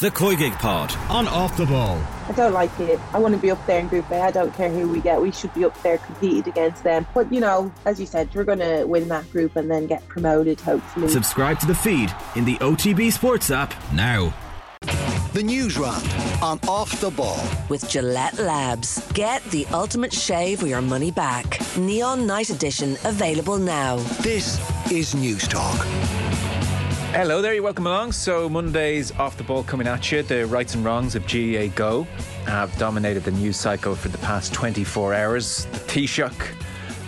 The Koigig Pod on Off the Ball. I don't like it. I want to be up there in Group A. I don't care who we get. We should be up there competed against them. But, you know, as you said, we're going to win that group and then get promoted, hopefully. Subscribe to the feed in the OTB Sports app now. The news round on Off the Ball. With Gillette Labs. Get the ultimate shave or your money back. Neon Night Edition available now. This is News Talk. Hello there, you're welcome along. So Monday's off the ball coming at you. The rights and wrongs of GAA Go have dominated the news cycle for the past 24 hours. The Taoiseach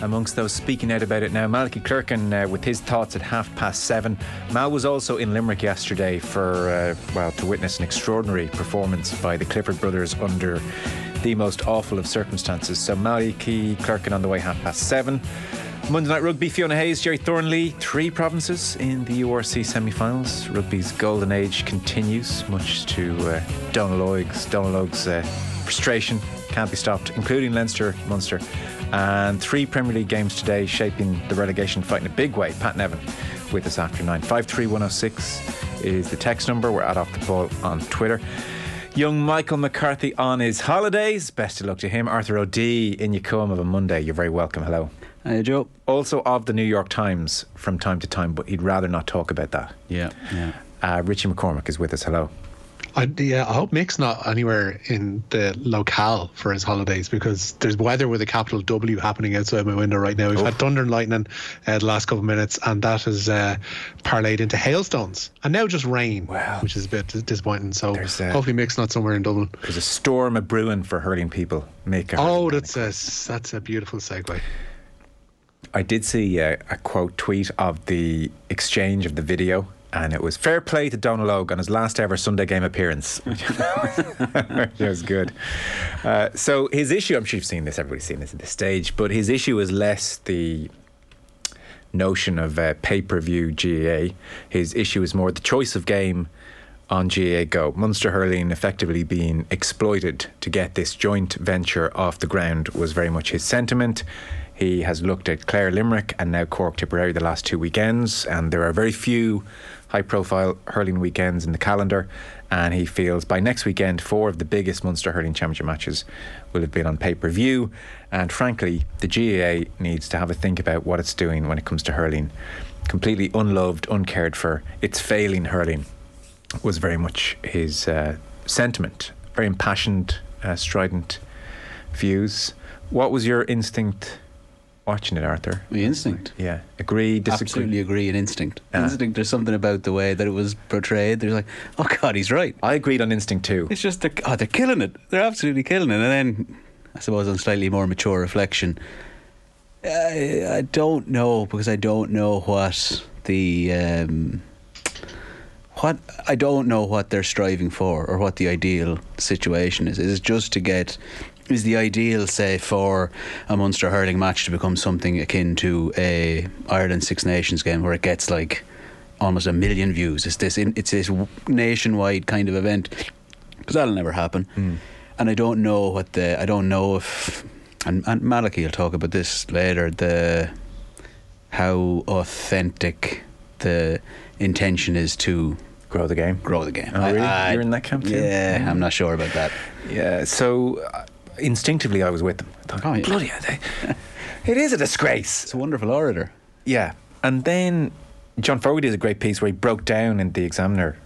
amongst those speaking out about it now. Malachy Clerkin uh, with his thoughts at half past seven. Mal was also in Limerick yesterday for, uh, well, to witness an extraordinary performance by the Clifford brothers under the most awful of circumstances. So Malachy Clerkin on the way half past seven. Monday Night Rugby, Fiona Hayes, Gerry Thornley, three provinces in the URC semi finals. Rugby's golden age continues, much to uh, Óg's, Óg's uh, frustration. Can't be stopped, including Leinster, Munster. And three Premier League games today, shaping the relegation fight in a big way. Pat Nevin with us after nine. 53106 is the text number. We're at Off the Ball on Twitter. Young Michael McCarthy on his holidays. Best of luck to him. Arthur O'Dea in Yacomb of a Monday. You're very welcome. Hello. Hey, Joe. Also of the New York Times from time to time, but he'd rather not talk about that. Yeah, yeah. Uh, Richie McCormack is with us. Hello. I, yeah, I hope Mick's not anywhere in the locale for his holidays because there's weather with a capital W happening outside my window right now. We've had thunder and lightning uh, the last couple of minutes, and that has uh, parlayed into hailstones and now just rain, Wow. which is a bit disappointing. So There's, uh, hopefully Mick's not somewhere in Dublin. There's a storm a brewing for hurling people. Make a Oh, that's a that's a beautiful segue. I did see a, a quote tweet of the exchange of the video, and it was fair play to Donal Óg on his last ever Sunday game appearance. it was good. Uh, so his issue, I'm sure you've seen this, everybody's seen this at this stage, but his issue is less the notion of uh, pay per view GAA. His issue is more the choice of game on GAA Go. Munster hurling effectively being exploited to get this joint venture off the ground was very much his sentiment. He has looked at Clare Limerick and now Cork Tipperary the last two weekends, and there are very few high profile hurling weekends in the calendar. And he feels by next weekend, four of the biggest Munster hurling championship matches will have been on pay per view. And frankly, the GAA needs to have a think about what it's doing when it comes to hurling. Completely unloved, uncared for. It's failing hurling was very much his uh, sentiment. Very impassioned, uh, strident views. What was your instinct watching it, Arthur? The instinct. Yeah, agree, disagree. Absolutely agree in instinct. Yeah. Instinct, there's something about the way that it was portrayed. There's like, oh God, he's right. I agreed on instinct too. It's just, they're, oh, they're killing it. They're absolutely killing it. And then, I suppose, on slightly more mature reflection, I, I don't know because I don't know what the. Um, what I don't know what they're striving for or what the ideal situation is. Is it just to get is the ideal say for a Munster hurling match to become something akin to a Ireland Six Nations game where it gets like almost a million views. It's this it's this nationwide kind of event because that'll never happen. And I don't know what the I don't know if and, and will talk about this later the how authentic the intention is to Grow the game. grow the game. Oh, really? You're in that camp too? Yeah, I'm not sure about that. Yeah, so uh, instinctively I was with them. I thought, Oh, yeah. bloody hell, they- it is a disgrace. It's a wonderful orator. Yeah, and then John Fogarty did a great piece where he broke down in the Examiner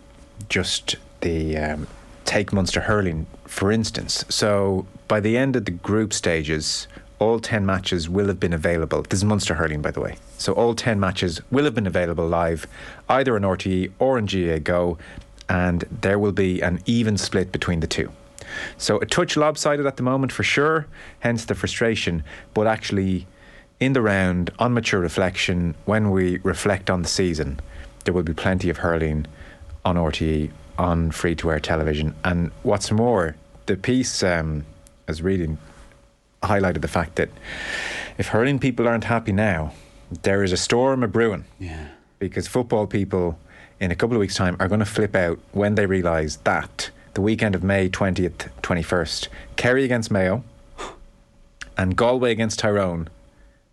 just the um, take Munster hurling, for instance. So by the end of the group stages, all ten matches will have been available. This is Munster hurling, by the way. So all ten matches will have been available live, either on RTE or on GAA Go, and there will be an even split between the two. So a touch lopsided at the moment for sure, hence the frustration. But actually, in the round, on mature reflection, when we reflect on the season, there will be plenty of hurling on RTE, on free to air television. And what's more, the piece um, as reading highlighted the fact that if hurling people aren't happy now, there is a storm a brewing Yeah. because football people in a couple of weeks' time are going to flip out when they realise that the weekend of May 20th, 21st, Kerry against Mayo and Galway against Tyrone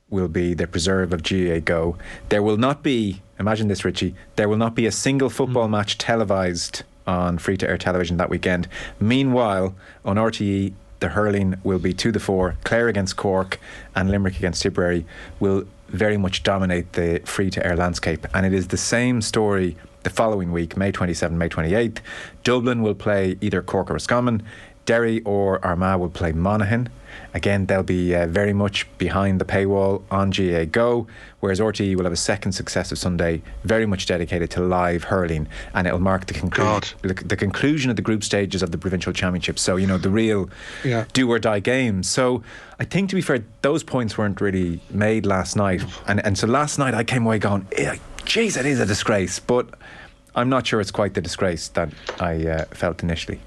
will be the preserve of GAA Go. There will not be, imagine this, Richie, there will not be a single hmm. football match televised on free to air television that weekend. Meanwhile, on RTE, the hurling will be to the fore. Clare against Cork and Limerick against Tipperary will very much dominate the free to air landscape. And it is the same story the following week, May 27, May 28th. Dublin will play either Cork or Roscommon. Derry or Armagh will play Monaghan. Again, they'll be uh, very much behind the paywall on GAA Go, whereas RTE will have a second successive Sunday very much dedicated to live hurling, and it'll mark the, conclu- the, the conclusion of the group stages of the provincial championship. So, you know, the real Yeah. do or die game. So, I think to be fair, those points weren't really made last night. And, and so last night I came away going, "Eh, geez, it is a disgrace. But I'm not sure it's quite the disgrace that I uh, felt initially.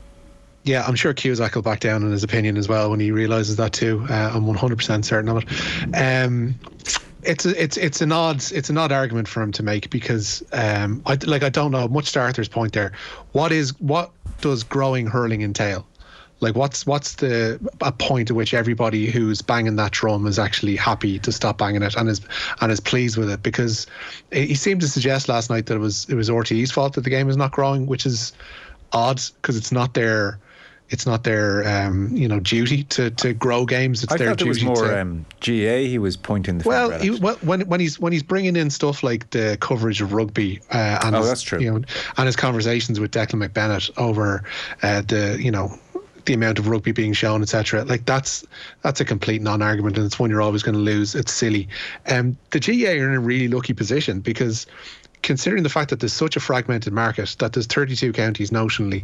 Yeah, I'm sure Cusack will back down on his opinion as well when he realizes that too. Uh, I'm 100% certain of it. Um, it's a, it's it's an odd it's an odd argument for him to make because um, I like I don't know much to Arthur's point there. What is what does growing hurling entail? Like what's what's the a point at which everybody who's banging that drum is actually happy to stop banging it and is and is pleased with it because he seemed to suggest last night that it was it was RTE's fault that the game is not growing, which is odd because it's not their it's not their um, you know duty to, to grow games. It's I their thought it duty was more to. um, GAA he was pointing the well, finger at. he, well, when when he's when he's bringing in stuff like the coverage of rugby, uh, and Oh, his, that's true. You know, and his conversations with Declan McBennett over uh, the you know the amount of rugby being shown, etc. Like that's that's a complete non-argument, and it's one you're always going to lose. It's silly. Um, the GAA are in a really lucky position because considering the fact that there's such a fragmented market, that there's 32 counties notionally,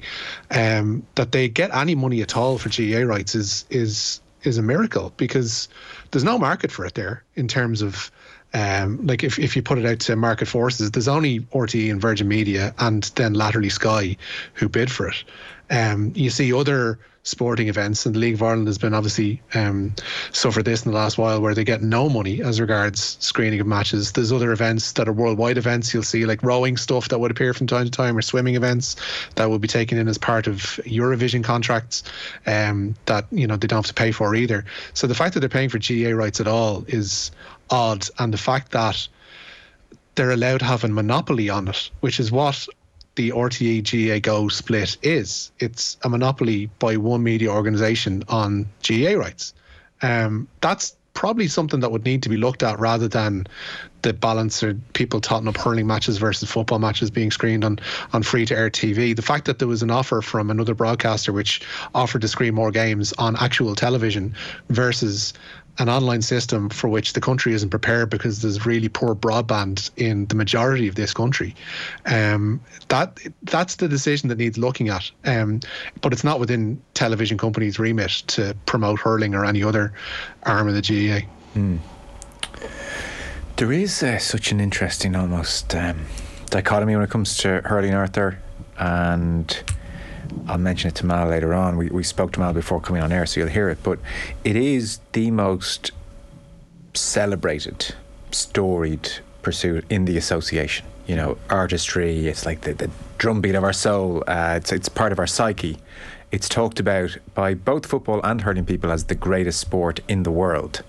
um, that they get any money at all for GAA rights is is is a miracle because there's no market for it there in terms of um, like if, if you put it out to market forces, there's only RTE and Virgin Media and then laterally Sky who bid for it. Um, you see other sporting events, and the League of Ireland has been obviously um, suffered this in the last while, where they get no money as regards screening of matches. There's other events that are worldwide events. You'll see like rowing stuff that would appear from time to time, or swimming events that will be taken in as part of Eurovision contracts um, that you know they don't have to pay for either. So the fact that they're paying for GAA rights at all is odd, and the fact that they're allowed to have a monopoly on it, which is what the RTE GAA Go split is. It's a monopoly by one media organisation on GAA rights. Um, that's probably something that would need to be looked at rather than the balance or people totting up hurling matches versus football matches being screened on, on free to air TV. The fact that there was an offer from another broadcaster which offered to screen more games on actual television versus an online system for which the country isn't prepared because there's really poor broadband in the majority of this country. Um, that that's the decision that needs looking at. Um, but it's not within television companies' remit to promote hurling or any other arm of the GAA. There is uh, such an interesting almost um, dichotomy when it comes to hurling, Arthur, and I'll mention it to Mal later on. We, we spoke to Mal before coming on air, so you'll hear it. But it is the most celebrated, storied pursuit in the association. You know, artistry, it's like the, the drumbeat of our soul, uh, it's, it's part of our psyche. It's talked about by both football and hurling people as the greatest sport in the world.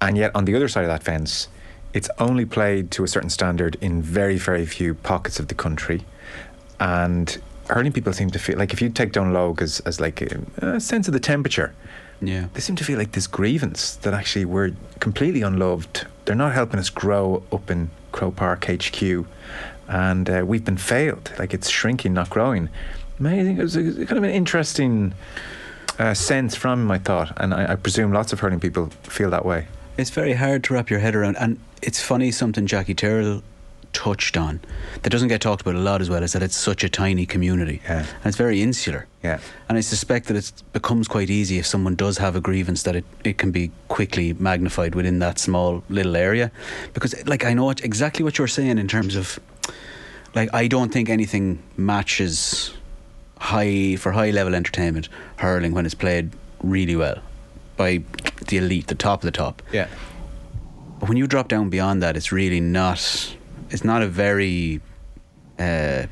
And yet, on the other side of that fence, it's only played to a certain standard in very, very few pockets of the country. And hurling people seem to feel like if you take Donal Óg as, as like a, a sense of the temperature, Yeah. they seem to feel like this grievance that actually we're completely unloved. They're not helping us grow up in Croke Park HQ, and uh, we've been failed. Like it's shrinking, not growing. Amazing. It was a, kind of an interesting uh, sense from my thought, and I, I presume lots of hurling people feel that way. It's very hard to wrap your head around, and it's funny something Jackie Tyrrell touched on that doesn't get talked about a lot as well is that it's such a tiny community Yeah. and it's very insular. Yeah. And I suspect that it becomes quite easy if someone does have a grievance that it, it can be quickly magnified within that small little area. Because, like, I know what, exactly what you're saying in terms of, like, I don't think anything matches high, for high level entertainment, hurling when it's played really well by the elite, the top of the top. Yeah. But when you drop down beyond that, it's really not. It's not a very uh,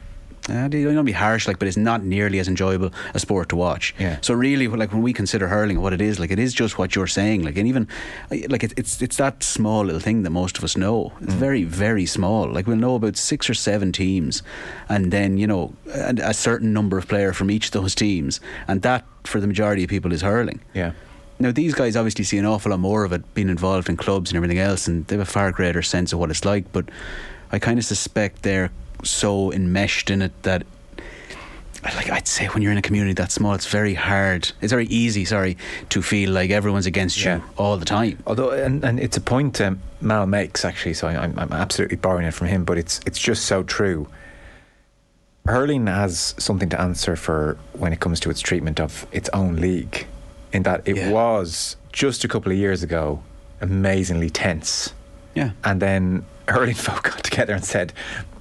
uh, they don't be harsh, like, but it's not nearly as enjoyable a sport to watch. Yeah. So really, like when we consider hurling, what it is, like it is just what you're saying, like, and even like it, it's it's that small little thing that most of us know. It's very very small. Like we'll know about six or seven teams, and then you know a, a certain number of player from each of those teams, and that for the majority of people is hurling. Yeah. Now these guys obviously see an awful lot more of it, being involved in clubs and everything else, and they have a far greater sense of what it's like. But I kind of suspect they're so enmeshed in it that, like I'd say, when you're in a community that small, it's very hard. It's very easy, sorry, to feel like everyone's against Yeah. you all the time. Although, and, and it's a point um, Mal makes actually, so I, I'm, I'm absolutely borrowing it from him, but it's it's just so true. Hurling has something to answer for when it comes to its treatment of its own league, in that it Yeah. was just a couple of years ago amazingly tense, Yeah. and then hurling folk got together and said,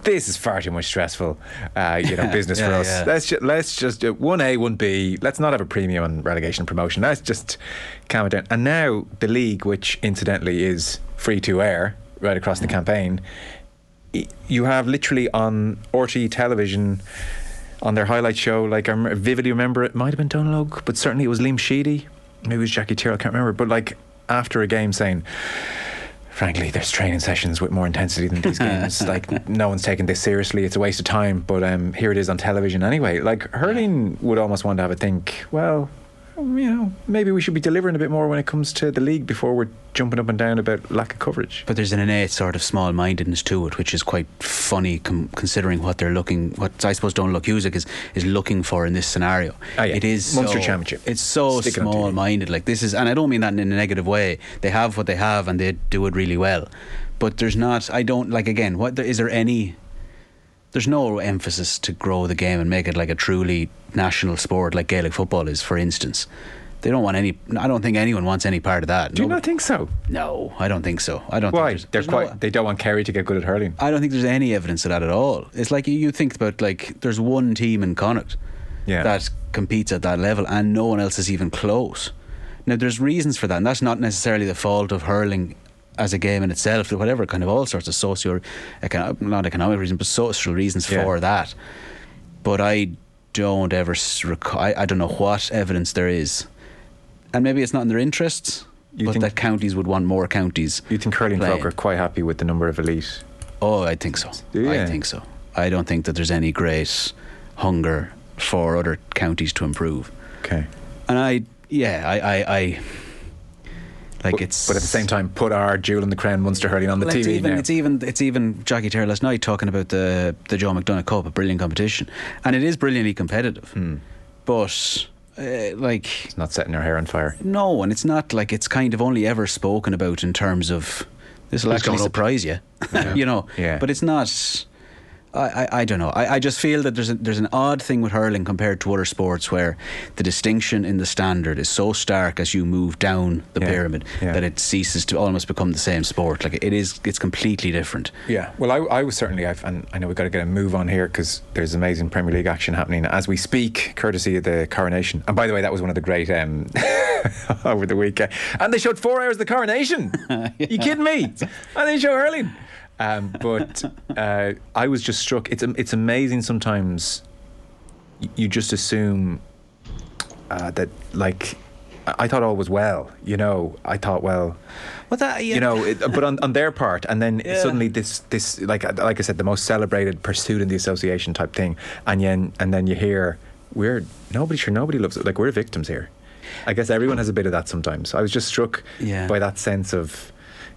"This is far too much stressful, uh, you know, business for us. yeah. Let's just let's just do one A, one B. Let's not have a premium on relegation and promotion. Let's just calm it down." And now the league, which incidentally is free to air right across the campaign, you have literally on RT television. On their highlight show, like I vividly remember, it might have been Donal, but certainly it was Liam Sheedy, maybe it was Jackie Tyrrell, I can't remember. But like after a game, saying, frankly, there's training sessions with more intensity than these games. like, no one's taking this seriously. It's a waste of time. But um, here it is on television anyway. Like, hurling would almost want to have a think. Well, you know, maybe we should be delivering a bit more when it comes to the league before we're jumping up and down about lack of coverage. But there's an innate sort of small mindedness to it, which is quite funny com- considering what they're looking, what I suppose Donal Cusack is, is looking for in this scenario. Ah, yeah. It is Munster so, Championship. It's so Stick it on TV. small minded. Like this is, and I don't mean that in a negative way. They have what they have and they do it really well. But there's not, I don't, like again, what is there any. There's no emphasis to grow the game and make it like a truly national sport like Gaelic football is, for instance. They don't want any. I don't think anyone wants any part of that. Do you not think so? No, I don't think so. I don't. Why? Think They're there's, there's quite. No, they don't want Kerry to get good at hurling. I don't think there's any evidence of that at all. It's like you, you think about like there's one team in Connacht Yeah. that competes at that level, and no one else is even close. Now there's reasons for that, and that's not necessarily the fault of hurling as a game in itself. Whatever kind of all sorts of socio, economic, not economic reasons, but social reasons Yeah. for that. But I don't ever. s- rec- I, I don't know what evidence there is, and maybe it's not in their interests. You but think- that counties would want more counties. You think Curling playing. are quite happy with the number of elite? Oh, I think so. Do I think so. I don't think that there's any great hunger for other counties to improve. Okay. And I, yeah, I, I, I like but, it's. but at the same time, put our jewel in the crown Munster hurling on the Well, TV it's even, now. it's even it's even Jackie Tyrrell last night talking about the the Joe McDonagh Cup, a brilliant competition, and it is brilliantly competitive. Hmm. But uh, like It's not setting our hair on fire. no, and it's not like it's kind of only ever spoken about in terms of this will actually going up? surprise you, you know. Yeah. But it's not. I, I, I don't know. I, I just feel that there's a, there's an odd thing with hurling compared to other sports where the distinction in the standard is so stark as you move down the Yeah. pyramid Yeah. that it ceases to almost become the same sport. Like it is, it's completely different. Yeah, well, I, I was certainly, I've, and I know we've got to get a move on here because there's amazing Premier League action happening as we speak, courtesy of the coronation. And by the way, that was one of the great um, over the weekend. And they showed four hours of the coronation. You kidding me? And they show hurling. Um, but uh, I was just struck. It's it's amazing sometimes. You just assume uh, that, like, I thought all was well. You know, I thought well Well, that you know, it, but on, on their part, and then Yeah. suddenly this this like like I said, the most celebrated pursuit in the association type thing, and then and then you hear we're nobody sure nobody loves it. Like we're victims here. I guess everyone has a bit of that sometimes. I was just struck Yeah. by that sense of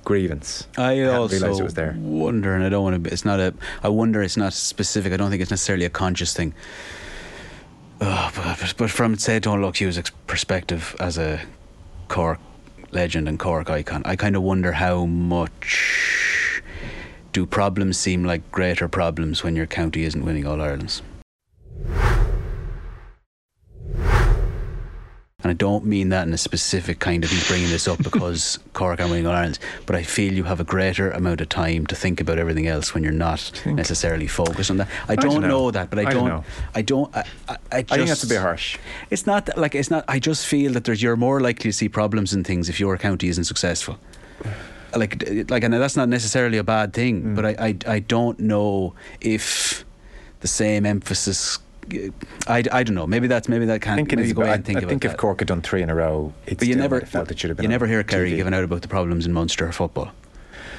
grievance. I hadn't also it was there. wonder, and I don't want to. It's not a. I wonder. It's not specific. I don't think it's necessarily a conscious thing. Oh, but, but from say Cusack's perspective as a Cork legend and Cork icon, I kind of wonder how much do problems seem like greater problems when your county isn't winning All Irelands. And I don't mean that in a specific kind of he's bringing this up because Cork are winning All Ireland, but I feel you have a greater amount of time to think about everything else when you're not necessarily focused on that. I don't, don't know. know. that, but I, I don't. don't. I don't. I, I, I, just, I think that's a bit harsh. It's not that, like it's not. I just feel that there's you're more likely to see problems in things if your county isn't successful. Like, like, and that's not necessarily a bad thing, Mm. but I, I, I don't know if the same emphasis. I, I don't know. Maybe that's maybe that I can't. think it go away I, think I think if that. Cork had done three in a row, But you never felt it should have been. You never hear Kerry TV. giving out about the problems in Munster football.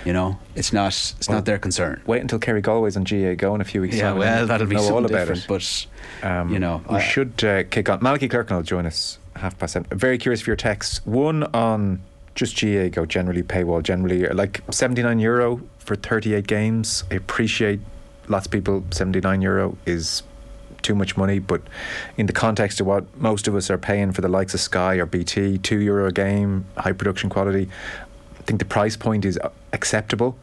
You know, it's not it's Well, not their concern. Wait until Kerry Galway's on GAA Go in a few weeks. Yeah, well, that'll be know all about different. it. But Um, you know, we I- should uh, kick on. Malachy Clerkin will join us half past seven. Very curious for your texts. One on just GAA Go generally paywall generally like seventy nine euro for thirty eight games. I appreciate lots of people seventy nine euro is too much money, but in the context of what most of us are paying for the likes of Sky or BT, two euro a game, high production quality. I think the price point is acceptable,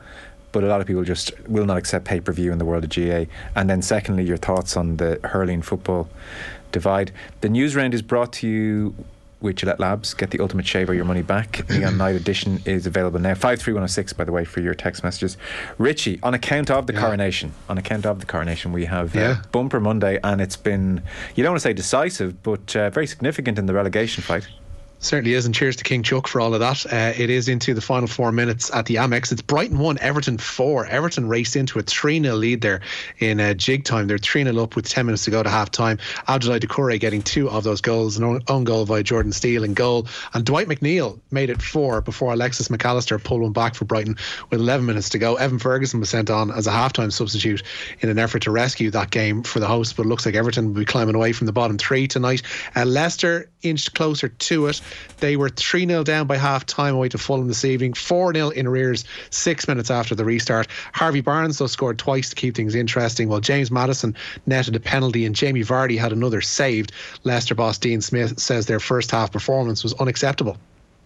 but a lot of people just will not accept pay per view in the world of GAA. And then, secondly, your thoughts on the hurling football divide. The news round is brought to you with Gillette Labs. Get the ultimate shave or your money back. Neon Night Edition is available now. 53106, by the way, for your text messages. Richie, on account of the Yeah. coronation, on account of the coronation, we have uh, Yeah. Bumper Monday, and it's been, you don't want to say decisive, but uh, very significant in the relegation fight. Certainly is, and cheers to King Chuck for all of that. Uh, it is into the final four minutes at the Amex. It's Brighton 1, Everton 4. Everton raced into a 3 0 lead there in uh, jig time. They're 3 0 up with 10 minutes to go to half time. Abdoulaye Doucouré getting two of those goals, an own, goal by Jordan Steele in goal. And Dwight McNeil made it four before Alexis Mac Allister pulled one back for Brighton with 11 minutes to go. Evan Ferguson was sent on as a half time substitute in an effort to rescue that game for the hosts, but it looks like Everton will be climbing away from the bottom three tonight. Uh, Leicester inched closer to it. They were 3 0 down by half time away to Fulham this evening, 4 0 in arrears six minutes after the restart. Harvey Barnes, though, scored twice to keep things interesting, while James Maddison netted a penalty and Jamie Vardy had another saved. Leicester boss Dean Smith says their first half performance was unacceptable.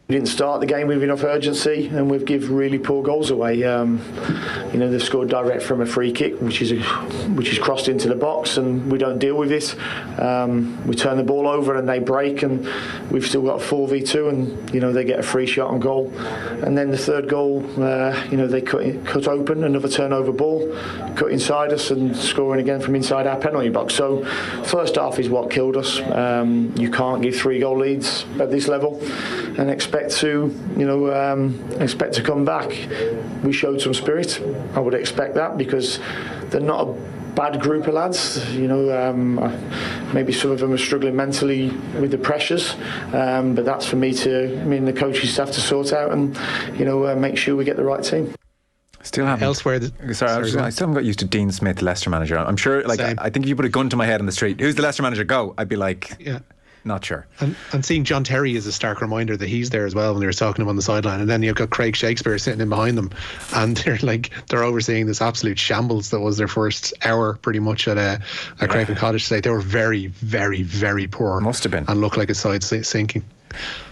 We didn't start the game with enough urgency, and we've give really poor goals away. Um, you know, they've scored direct from a free kick, which is a, which is crossed into the box, and we don't deal with this. Um, we turn the ball over, and they break, and we've still got a four v two, and you know they get a free shot on goal, and then the third goal, uh, you know they cut cut open another turnover ball, cut inside us, and scoring again from inside our penalty box. So, first half is what killed us. Um, you can't give three goal leads at this level, and expect to, you know, um, expect to come back. We showed some spirit. I would expect that because they're not a bad group of lads. You know, um, maybe some of them are struggling mentally with the pressures, um, but that's for me to, I mean, the coaching staff to sort out and, you know, uh, make sure we get the right team. Still haven't. Elsewhere, the- sorry, I, sorry, was just- I still haven't got used to Dean Smith, Leicester manager. I'm sure, like, I, I think if you put a gun to my head on the street, who's the Leicester manager? Go. I'd be like, Yeah. Not sure. And, and seeing John Terry is a stark reminder that he's there as well when they were talking to him on the sideline. And then you've got Craig Shakespeare sitting in behind them, and they're like they're overseeing this absolute shambles that was their first hour pretty much at a at Craven Cottage today. They were very, very, very poor. Must have been. and look like a side sinking.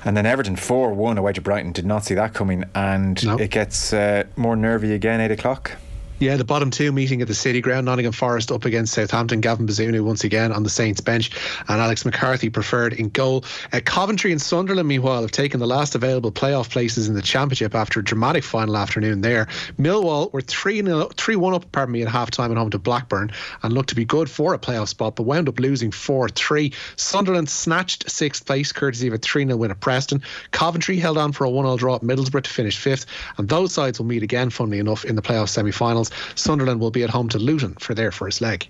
And then Everton 4 1 away to Brighton. Did not see that coming. And No. it gets uh, more nervy again, 8 o'clock. Yeah, the bottom two meeting at the City Ground. Nottingham Forest up against Southampton. Gavin Bazunu once again on the Saints bench, and Alex McCarthy preferred in goal. Uh, Coventry and Sunderland, meanwhile, have taken the last available playoff places in the Championship after a dramatic final afternoon there. Millwall were 3 3 1 up, pardon me, at half time at home to Blackburn and looked to be good for a playoff spot, but wound up losing 4 3. Sunderland snatched sixth place courtesy of a 3 0 win at Preston. Coventry held on for a 1 0 draw at Middlesbrough to finish fifth, and those sides will meet again, funnily enough, in the playoff semi finals. Sunderland will be at home to Luton for their first leg.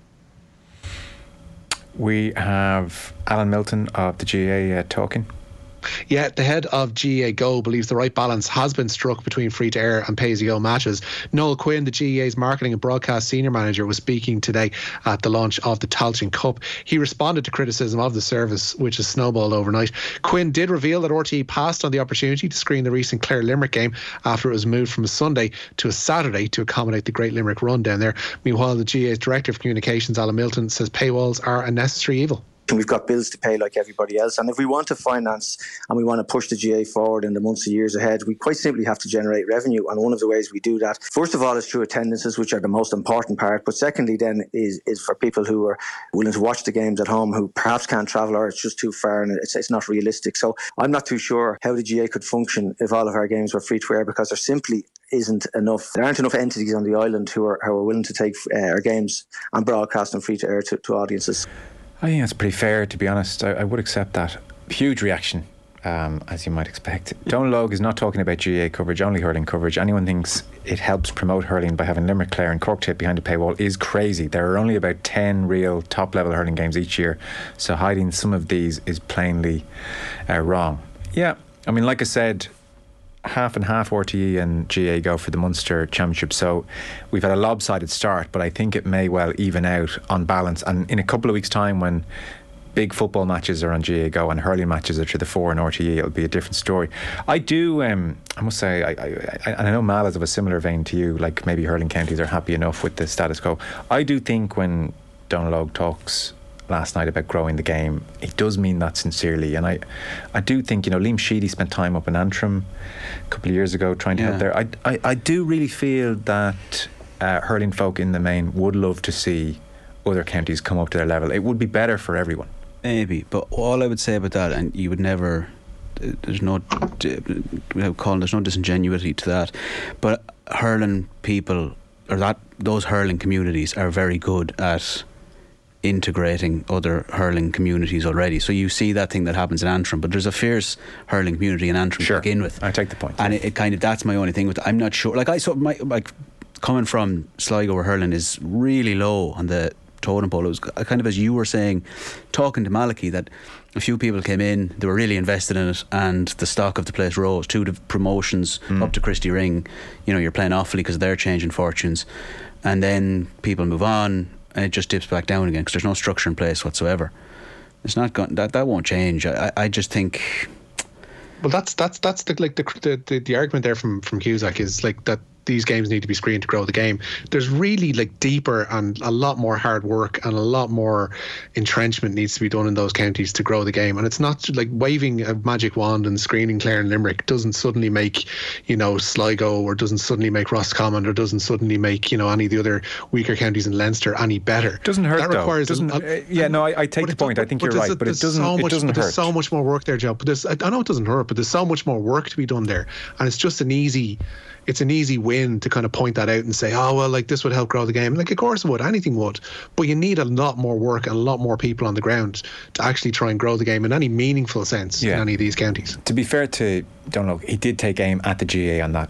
We have Alan Milton of the GAA uh, talking. Yeah, the head of GAA Go believes the right balance has been struck between free to air and pay as you go matches. Noel Quinn, the GAA's marketing and broadcast senior manager, was speaking today at the launch of the Tailteann Cup. He responded to criticism of the service, which has snowballed overnight. Quinn did reveal that RTE passed on the opportunity to screen the recent Clare Limerick game after it was moved from a Sunday to a Saturday to accommodate the Great Limerick run down there. Meanwhile, the GAA's director of communications, Alan Milton, says paywalls are a necessary evil. And we've got bills to pay like everybody else. And if we want to finance and we want to push the GAA forward in the months and years ahead, we quite simply have to generate revenue. And one of the ways we do that, first of all, is through attendances, which are the most important part. But secondly, then is is for people who are willing to watch the games at home, who perhaps can't travel or it's just too far and it's, it's not realistic. So I'm not too sure how the GAA could function if all of our games were free to air because there simply isn't enough. There aren't enough entities on the island who are who are willing to take uh, our games and broadcast them free to air to, to audiences. I think that's pretty fair, to be honest. I, I would accept that. Huge reaction um, as you might expect. Donal Óg is not talking about GAA coverage, only hurling coverage. Anyone thinks it helps promote hurling by having Limerick, Clare, and Cork Tip behind the paywall is crazy. There are only about 10 real top level hurling games each year, so hiding some of these is plainly uh, wrong. Yeah, I mean, like I said, half and half RTE and GAA go for the Munster Championship. So we've had a lopsided start, but I think it may well even out on balance. And in a couple of weeks' time, when big football matches are on GA Go and hurling matches are to the fore in RTE, it'll be a different story. I do, um, I must say, I, I, I, and I know Mal is of a similar vein to you, like maybe hurling counties are happy enough with the status quo. I do think when Donal Óg talks last night about growing the game, he does mean that sincerely. And I, I do think, you know, Liam Sheedy spent time up in Antrim a couple of years ago trying to Yeah. help there. I, I, I do really feel that uh, hurling folk in the main would love to see other counties come up to their level. It would be better for everyone. Maybe, but all I would say about that, and you would never, there's no, without calling, there's no disingenuity to that, but hurling people or that those hurling communities are very good at integrating other hurling communities already. So you see that thing that happens in Antrim, but there's a fierce hurling community in Antrim Sure. to begin with. I take the point. And it, it kind of that's my only thing with. I'm not sure. Like I saw my like coming from Sligo where hurling is really low on the totem pole. It was uh, kind of as you were saying, talking to Malachy that a few people came in, they were really invested in it, and the stock of the place rose. Two promotions hmm. up to Christy Ring, you know, you're playing awfully because they're changing fortunes, and then people move on, and it just dips back down again because there's no structure in place whatsoever. It's not going that that won't change. I, I just think Well, that's that's that's the like the the, the, the argument there from from Cusack is like that these games need to be screened to grow the game. There's really like deeper and a lot more hard work and a lot more entrenchment needs to be done in those counties to grow the game. And it's not like waving a magic wand and screening Clare and Limerick doesn't suddenly make you know Sligo or doesn't suddenly make Roscommon or doesn't suddenly make you know any of the other weaker counties in Leinster any better. Doesn't hurt That though. requires doesn't, a- uh, yeah, no, I, I take the point. I think you're right, a- but it doesn't. So it much, doesn't but hurt. There's so much more work there, Joe. But there's, I, I know it doesn't hurt, but there's so much more work to be done there, and it's just an easy, it's an easy win to kind of point that out and say, oh well, like this would help grow the game. Like of course it would, anything would, but you need a lot more work and a lot more people on the ground to actually try and grow the game in any meaningful sense Yeah. in any of these counties. to be fair to Donal, he did take aim at the GAA on that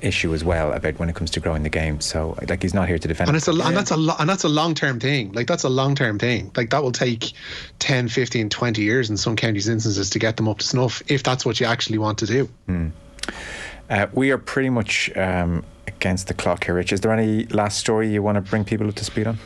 issue as well about when it comes to growing the game. So like he's not here to defend. And it. it's a and that's a lo- and that's a long term thing. Like that's a long term thing. Like that will take 10, 15, 20 years in some counties instances to get them up to snuff if that's what you actually want to do. Hmm. Uh, we are pretty much um, against the clock here, Rich. Is there any last story you want to bring people up to speed on?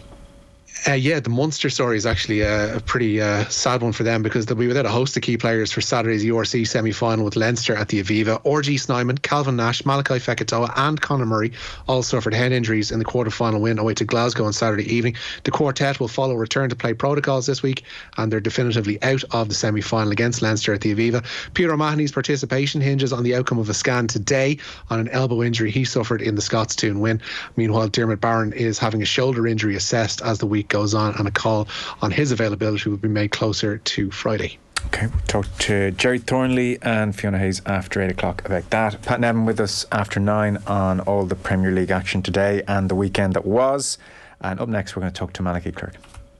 Uh, yeah, the Munster story is actually a, a pretty uh, sad one for them because they'll be without a host of key players for Saturday's URC semi final with Leinster at the Aviva. RG Snyman, Calvin Nash, Malakai Fekitoa, and Conor Murray all suffered head injuries in the quarter final win away to Glasgow on Saturday evening. The quartet will follow return to play protocols this week and they're definitively out of the semi final against Leinster at the Aviva. Peter O'Mahony's participation hinges on the outcome of a scan today on an elbow injury he suffered in the Scotstoun win. Meanwhile, Diarmuid Barron is having a shoulder injury assessed as the week goes on, and a call on his availability will be made closer to Friday. Okay, we'll talk to Gerry Thornley and Fiona Hayes after 8 o'clock about that. Pat Nevin with us after 9 on all the Premier League action today and the weekend that was. And up next, we're going to talk to Malachy Clerk.